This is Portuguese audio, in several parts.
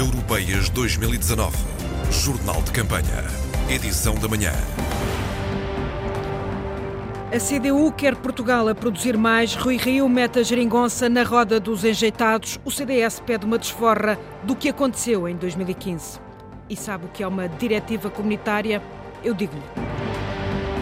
Europeias 2019. Jornal de Campanha. Edição da manhã. A CDU quer Portugal a produzir mais. Rui Rio mete a geringonça na roda dos enjeitados. O CDS pede uma desforra do que aconteceu em 2015. E sabe o que é uma diretiva comunitária? Eu digo-lhe.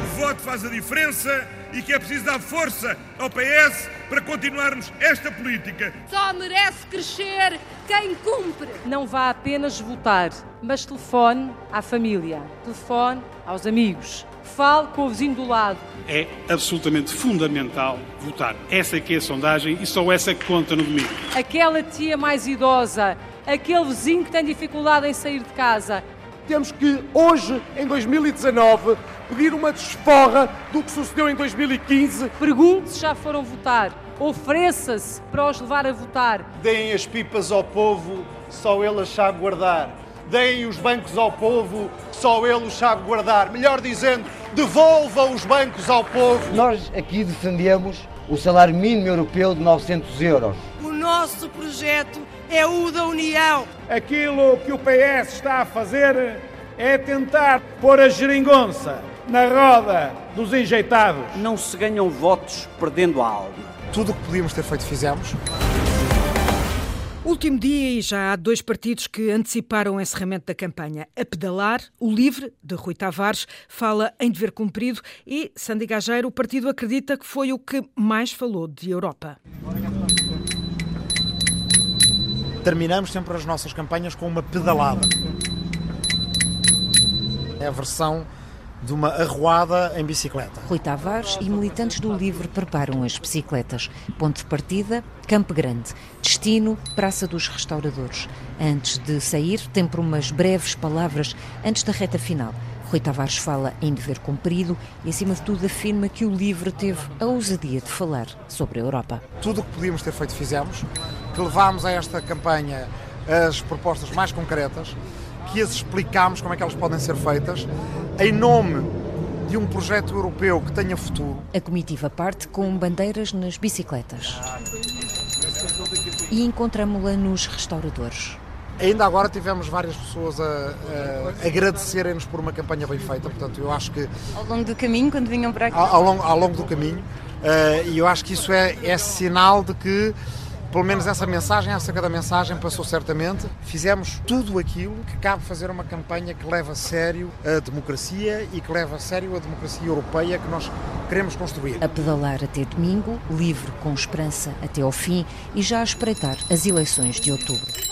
O voto faz a diferença e que é preciso dar força ao PS para continuarmos esta política. Só merece crescer quem cumpre. Não vá apenas votar, mas telefone à família, telefone aos amigos. Fale com o vizinho do lado. É absolutamente fundamental votar. Essa é que é a sondagem e só essa que conta no domingo. Aquela tia mais idosa, aquele vizinho que tem dificuldade em sair de casa. Temos que, hoje, em 2019, pedir uma desforra do que sucedeu em 2015. Pergunte se já foram votar. Ofereça-se para os levar a votar. Deem as pipas ao povo, só ele as sabe guardar. Deem os bancos ao povo, só ele os sabe guardar. Melhor dizendo, devolva os bancos ao povo. Nós aqui defendemos o salário mínimo europeu de 900 euros. O nosso projeto é o da União. Aquilo que o PS está a fazer é tentar pôr a geringonça na roda dos enjeitados. Não se ganham votos perdendo a alma. Tudo o que podíamos ter feito fizemos. Último dia e já há dois partidos que anteciparam o encerramento da campanha. A Pedalar, o Livre, de Rui Tavares, fala em dever cumprido e, Sandy Gageiro, o partido acredita que foi o que mais falou de Europa. Terminamos sempre as nossas campanhas com uma pedalada. É a versão de uma arruada em bicicleta. Rui Tavares e militantes do Livre preparam as bicicletas. Ponto de partida, Campo Grande. Destino, Praça dos Restauradores. Antes de sair, tem por umas breves palavras antes da reta final. Rui Tavares fala em dever cumprido e, acima de tudo, afirma que o Livre teve a ousadia de falar sobre a Europa. Tudo o que podíamos ter feito fizemos, que levámos a esta campanha as propostas mais concretas, que as explicámos como é que elas podem ser feitas, em nome de um projeto europeu que tenha futuro. A comitiva parte com bandeiras nas bicicletas. E encontramos-la nos restauradores. Ainda agora tivemos várias pessoas a, a agradecerem-nos por uma campanha bem feita, portanto eu acho que... Ao longo do caminho, quando vinham para aqui? Ao, ao, longo, ao longo, do caminho, uh, e eu acho que isso é, é sinal de que pelo menos essa mensagem, acerca da mensagem passou certamente. Fizemos tudo aquilo que cabe fazer uma campanha que leva a sério a democracia e que leva a sério a democracia europeia que nós queremos construir. A pedalar até domingo, livre com esperança até ao fim e já a espreitar as eleições de outubro.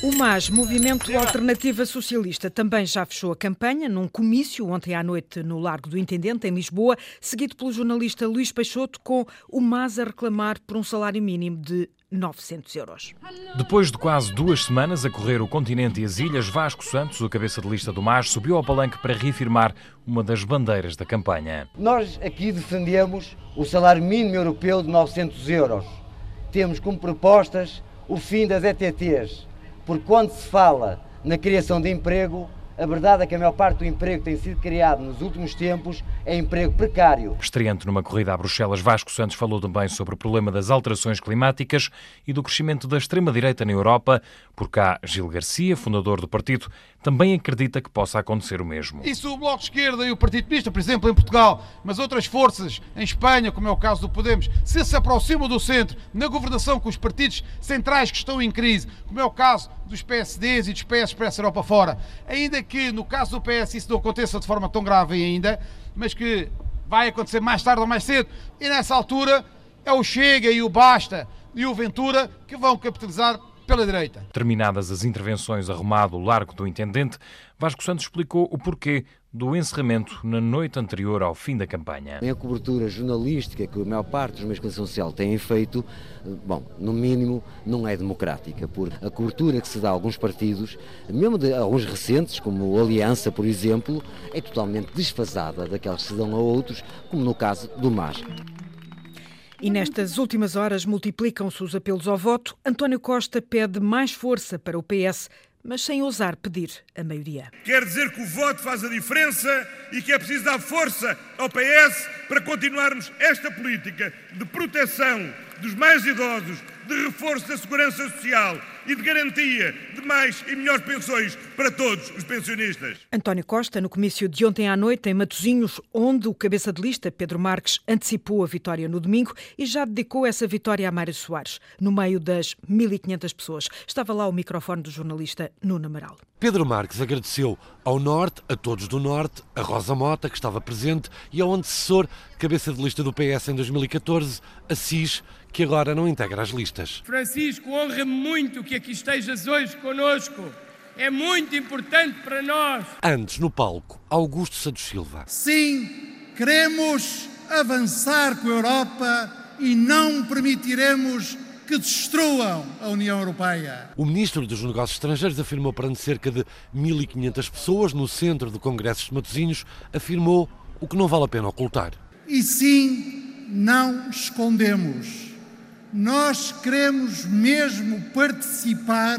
O MAS, Movimento Alternativa Socialista, também já fechou a campanha num comício ontem à noite no Largo do Intendente, em Lisboa, seguido pelo jornalista Luís Peixoto, com o MAS a reclamar por um salário mínimo de 900 euros. Depois de quase duas semanas a correr o continente e as ilhas, Vasco Santos, o cabeça de lista do MAS, subiu ao palanque para reafirmar uma das bandeiras da campanha. Nós aqui defendemos o salário mínimo europeu de 900 euros. Temos como propostas o fim das ETTs porque quando se fala na criação de emprego, a verdade é que a maior parte do emprego que tem sido criado nos últimos tempos é emprego precário. Estreante numa corrida a Bruxelas, Vasco Santos falou também sobre o problema das alterações climáticas e do crescimento da extrema-direita na Europa. Por cá, Gil Garcia, fundador do partido, também acredita que possa acontecer o mesmo. Se o Bloco de Esquerda e o Partido Comunista, por exemplo, em Portugal, mas outras forças em Espanha, como é o caso do Podemos, se se aproximam do centro na governação com os partidos centrais que estão em crise, como é o caso dos PSDs e dos PS para essa Europa fora, ainda que no caso do PS isso não aconteça de forma tão grave ainda, mas que vai acontecer mais tarde ou mais cedo, e nessa altura é o Chega e o Basta e o Ventura que vão capitalizar pela direita. Terminadas as intervenções arrumado o Largo do Intendente, Vasco Santos explicou o porquê do encerramento na noite anterior ao fim da campanha. A cobertura jornalística que a maior parte dos meios de comunicação social têm feito, bom, no mínimo não é democrática, porque a cobertura que se dá a alguns partidos, mesmo de alguns recentes, como a Aliança, por exemplo, é totalmente desfasada daquelas que se dão a outros, como no caso do MAS. E nestas últimas horas multiplicam-se os apelos ao voto. António Costa pede mais força para o PS, mas sem ousar pedir a maioria. Quer dizer que o voto faz a diferença e que é preciso dar força ao PS para continuarmos esta política de proteção dos mais idosos, de reforço da segurança social e de garantia de mais e melhores pensões para todos os pensionistas. António Costa, no comício de ontem à noite em Matosinhos, onde o cabeça de lista, Pedro Marques, antecipou a vitória no domingo e já dedicou essa vitória a Mário Soares, no meio das 1.500 pessoas. Estava lá o microfone do jornalista Nuno Amaral. Pedro Marques agradeceu ao Norte, a todos do Norte, a Rosa Mota, que estava presente, e ao antecessor, cabeça de lista do PS em 2014, Assis, que agora não integra as listas. Francisco, honra-me muito que aqui estejas hoje conosco. É muito importante para nós. Antes, no palco, Augusto Santos Silva. Sim, queremos avançar com a Europa e não permitiremos que destruam a União Europeia. O ministro dos Negócios Estrangeiros afirmou perante cerca de 1.500 pessoas no centro de congressos de Matosinhos, afirmou o que não vale a pena ocultar. E sim, não escondemos. Nós queremos mesmo participar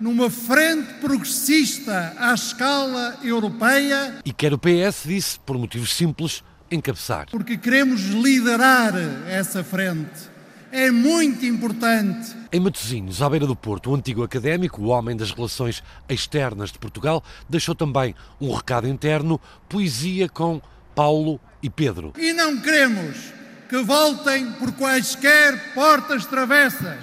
numa frente progressista à escala europeia. E quer o PS, disse, por motivos simples, encabeçar. Porque queremos liderar essa frente. É muito importante. Em Matosinhos, à beira do Porto, o antigo académico, o homem das relações externas de Portugal, deixou também um recado interno, poesia com Paulo e Pedro. E não queremos que voltem por quaisquer portas travessas,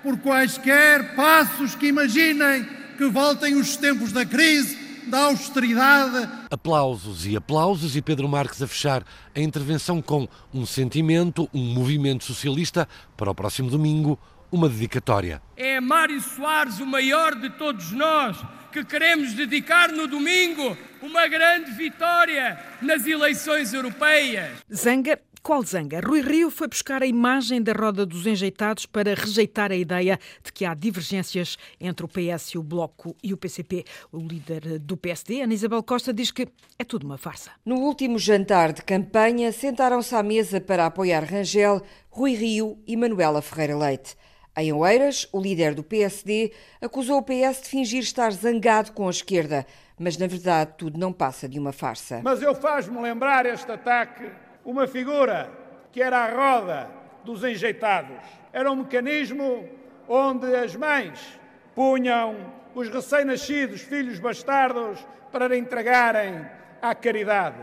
por quaisquer passos que imaginem que voltem os tempos da crise, da austeridade. Aplausos e aplausos, e Pedro Marques a fechar a intervenção com um sentimento, um movimento socialista para o próximo domingo, uma dedicatória. É Mário Soares, o maior de todos nós, que queremos dedicar no domingo uma grande vitória nas eleições europeias. Zanga qual zanga? Rui Rio foi buscar a imagem da roda dos enjeitados para rejeitar a ideia de que há divergências entre o PS, o Bloco e o PCP. O líder do PSD, Ana Isabel Costa, diz que é tudo uma farsa. No último jantar de campanha, sentaram-se à mesa para apoiar Rangel, Rui Rio e Manuela Ferreira Leite. Em Oeiras, o líder do PSD acusou o PS de fingir estar zangado com a esquerda, mas na verdade tudo não passa de uma farsa. Mas eu faz-me lembrar este ataque uma figura que era a roda dos enjeitados. Era um mecanismo onde as mães punham os recém-nascidos filhos bastardos para entregarem à caridade.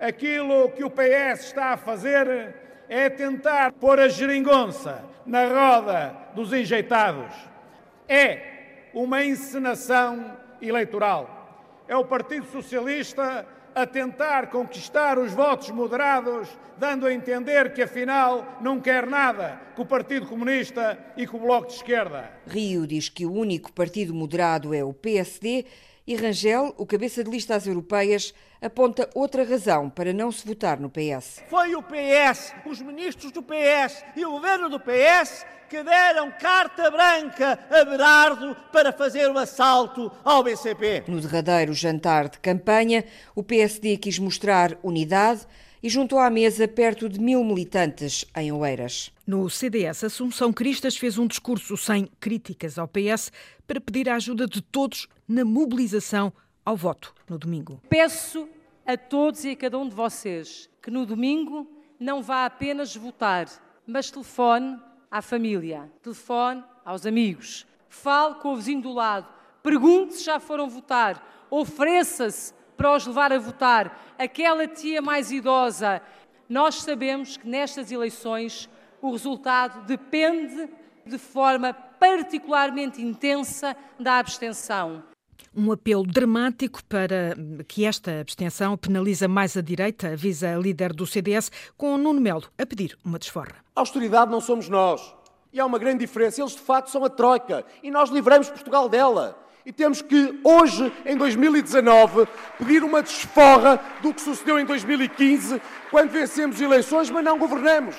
Aquilo que o PS está a fazer é tentar pôr a geringonça na roda dos enjeitados. É uma encenação eleitoral. É o Partido Socialista a tentar conquistar os votos moderados, dando a entender que afinal não quer nada com o Partido Comunista e com o Bloco de Esquerda. Rio diz que o único partido moderado é o PSD e Rangel, o cabeça de lista às europeias, aponta outra razão para não se votar no PS. Foi o PS, os ministros do PS e o governo do PS que deram carta branca a Berardo para fazer o assalto ao BCP. No derradeiro jantar de campanha, o PSD quis mostrar unidade e juntou à mesa perto de mil militantes em Oeiras. No CDS, Assunção Cristas fez um discurso sem críticas ao PS para pedir a ajuda de todos na mobilização ao voto no domingo. Peço a todos e a cada um de vocês que no domingo não vá apenas votar, mas telefone à família, telefone aos amigos, fale com o vizinho do lado, pergunte se já foram votar, ofereça-se para os levar a votar, aquela tia mais idosa. Nós sabemos que nestas eleições o resultado depende de forma particularmente intensa da abstenção. Um apelo dramático para que esta abstenção penaliza mais a direita, avisa a líder do CDS, com Nuno Melo a pedir uma desforra. A austeridade não somos nós. E há uma grande diferença. Eles, de facto, são a Troika. E nós livramos Portugal dela. E temos que, hoje, em 2019, pedir uma desforra do que sucedeu em 2015, quando vencemos eleições, mas não governamos.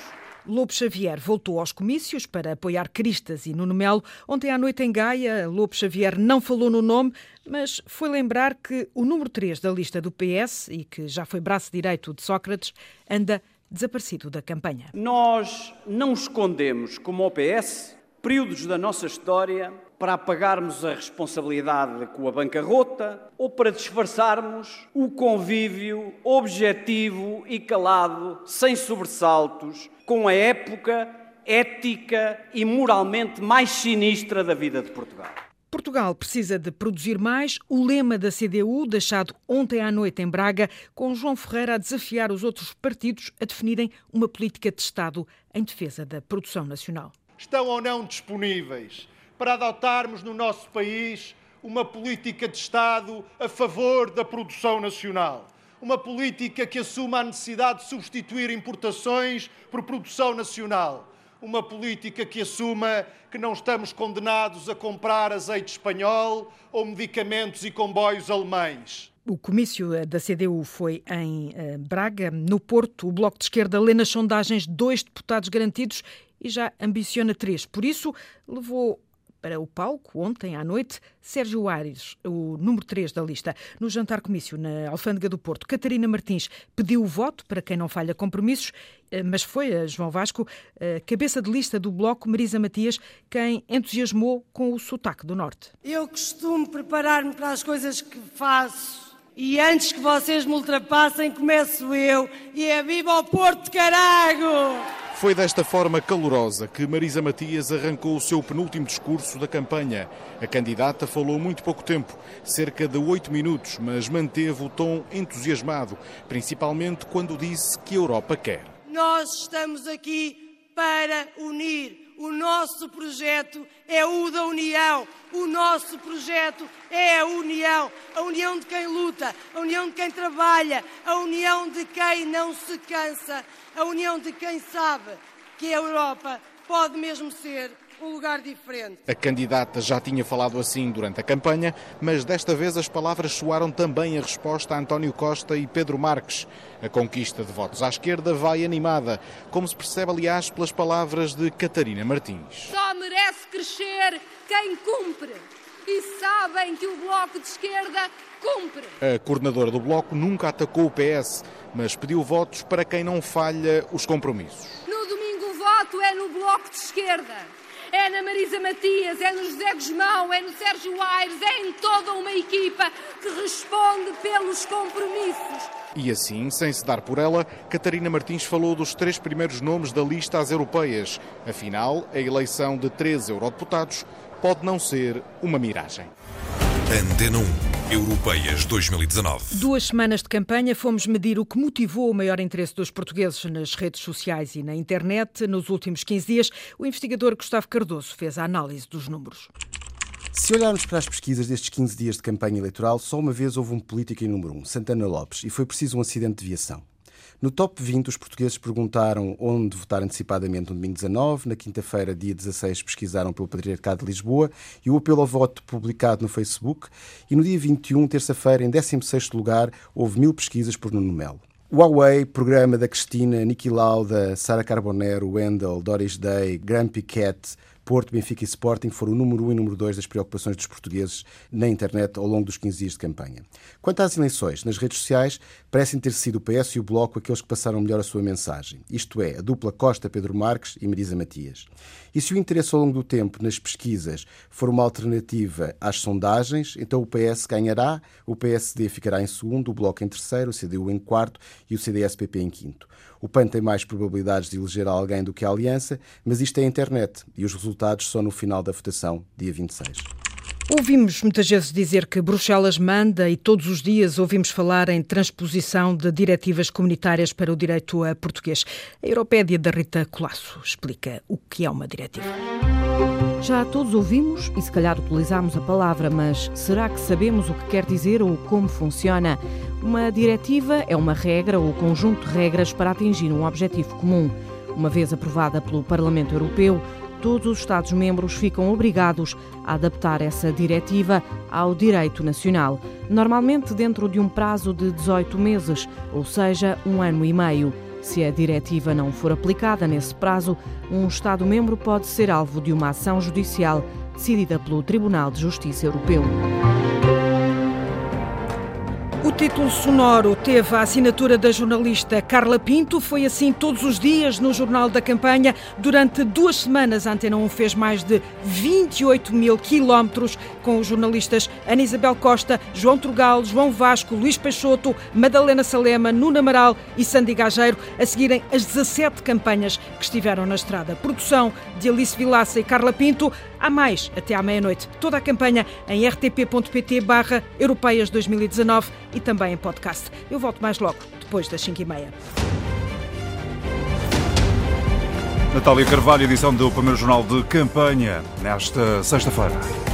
Lobo Xavier voltou aos comícios para apoiar Cristas e Nuno Melo. Ontem à noite em Gaia, Lobo Xavier não falou no nome, mas foi lembrar que o número 3 da lista do PS, e que já foi braço direito de Sócrates, anda desaparecido da campanha. Nós não escondemos, como o PS, períodos da nossa história para apagarmos a responsabilidade com a bancarrota ou para disfarçarmos o convívio objetivo e calado, sem sobressaltos, com a época ética e moralmente mais sinistra da vida de Portugal. Portugal precisa de produzir mais. O lema da CDU, deixado ontem à noite em Braga, com João Ferreira a desafiar os outros partidos a definirem uma política de Estado em defesa da produção nacional. Estão ou não disponíveis para adotarmos no nosso país uma política de Estado a favor da produção nacional? Uma política que assuma a necessidade de substituir importações por produção nacional? uma política que assuma que não estamos condenados a comprar azeite espanhol ou medicamentos e comboios alemães. O comício da CDU foi em uh, Braga. No Porto, o Bloco de Esquerda lê nas sondagens dois deputados garantidos e já ambiciona três. Por isso, levou para o palco, ontem à noite, Sérgio Aires, o número 3 da lista. No jantar comício na Alfândega do Porto, Catarina Martins pediu o voto para quem não falha compromissos, eh, mas foi a João Vasco, a cabeça de lista do Bloco, Marisa Matias, quem entusiasmou com o sotaque do Norte. Eu costumo preparar-me para as coisas que faço. E antes que vocês me ultrapassem, começo eu. E é viva o Porto, carago! Foi desta forma calorosa que Marisa Matias arrancou o seu penúltimo discurso da campanha. A candidata falou muito pouco tempo, cerca de oito minutos, mas manteve o tom entusiasmado, principalmente quando disse que a Europa quer. Nós estamos aqui para unir. O nosso projeto é o da união. O nosso projeto é a união. A união de quem luta, a união de quem trabalha, a união de quem não se cansa, a união de quem sabe que a Europa pode mesmo ser um lugar diferente. A candidata já tinha falado assim durante a campanha, mas desta vez as palavras soaram também a resposta a António Costa e Pedro Marques. A conquista de votos à esquerda vai animada, como se percebe, aliás, pelas palavras de Catarina Martins. Só merece crescer quem cumpre. E sabem que o Bloco de Esquerda cumpre. A coordenadora do Bloco nunca atacou o PS, mas pediu votos para quem não falha os compromissos. No domingo o voto é no Bloco de Esquerda é na Marisa Matias, é no José Guzmão, é no Sérgio Aires, é em toda uma equipa que responde pelos compromissos. E assim, sem se dar por ela, Catarina Martins falou dos três primeiros nomes da lista às europeias. Afinal, a eleição de três eurodeputados pode não ser uma miragem. Antena 1, Europeias 2019. Duas semanas de campanha fomos medir o que motivou o maior interesse dos portugueses nas redes sociais e na internet. Nos últimos 15 dias, o investigador Gustavo Cardoso fez a análise dos números. Se olharmos para as pesquisas destes 15 dias de campanha eleitoral, só uma vez houve um político em número 1, um, Santana Lopes, e foi preciso um acidente de viação. No top 20, os portugueses perguntaram onde votar antecipadamente no domingo 19. Na quinta-feira, dia 16, pesquisaram pelo Patriarcado de Lisboa e o apelo ao voto publicado no Facebook. E no dia 21, terça-feira, em 16º lugar, houve mil pesquisas por Nuno Melo. Huawei, programa da Cristina, Niki Lauda, Sara Carbonero, Wendell, Doris Day, Graham Piquet, Porto, Benfica e Sporting foram o número 1 um e número 2 das preocupações dos portugueses na internet ao longo dos 15 dias de campanha. Quanto às eleições, nas redes sociais, parecem ter sido o PS e o Bloco aqueles que passaram melhor a sua mensagem. Isto é, a dupla Costa-Pedro Marques e Marisa Matias. E se o interesse ao longo do tempo nas pesquisas for uma alternativa às sondagens, então o PS ganhará, o PSD ficará em segundo, o Bloco em terceiro, o CDU em quarto e o CDS-PP em quinto. O PAN tem mais probabilidades de eleger alguém do que a Aliança, mas isto é a internet e os resultados só no final da votação, dia 26. Ouvimos muitas vezes dizer que Bruxelas manda e todos os dias ouvimos falar em transposição de diretivas comunitárias para o direito a português. A Europédia da Rita Colasso explica o que é uma diretiva. Já todos ouvimos e se calhar utilizamos a palavra, mas será que sabemos o que quer dizer ou como funciona? Uma diretiva é uma regra ou conjunto de regras para atingir um objetivo comum. Uma vez aprovada pelo Parlamento Europeu, todos os Estados-membros ficam obrigados a adaptar essa diretiva ao direito nacional, normalmente dentro de um prazo de 18 meses, ou seja, um ano e meio. Se a diretiva não for aplicada nesse prazo, um Estado-membro pode ser alvo de uma ação judicial decidida pelo Tribunal de Justiça Europeu. Título sonoro teve a assinatura da jornalista Carla Pinto. Foi assim todos os dias no Jornal da Campanha. Durante duas semanas, a Antena 1 fez mais de 28 mil quilómetros com os jornalistas Ana Isabel Costa, João Trugal, João Vasco, Luís Peixoto, Madalena Salema, Nuno Amaral e Sandy Gageiro a seguirem as 17 campanhas que estiveram na estrada. Produção de Alice Vilaça e Carla Pinto. Há mais até à meia-noite. Toda a campanha em rtp.pt barra Europeias 2019 e também em podcast. Eu volto mais logo, depois das 5h30. Natália Carvalho, edição do primeiro jornal de campanha, nesta sexta-feira.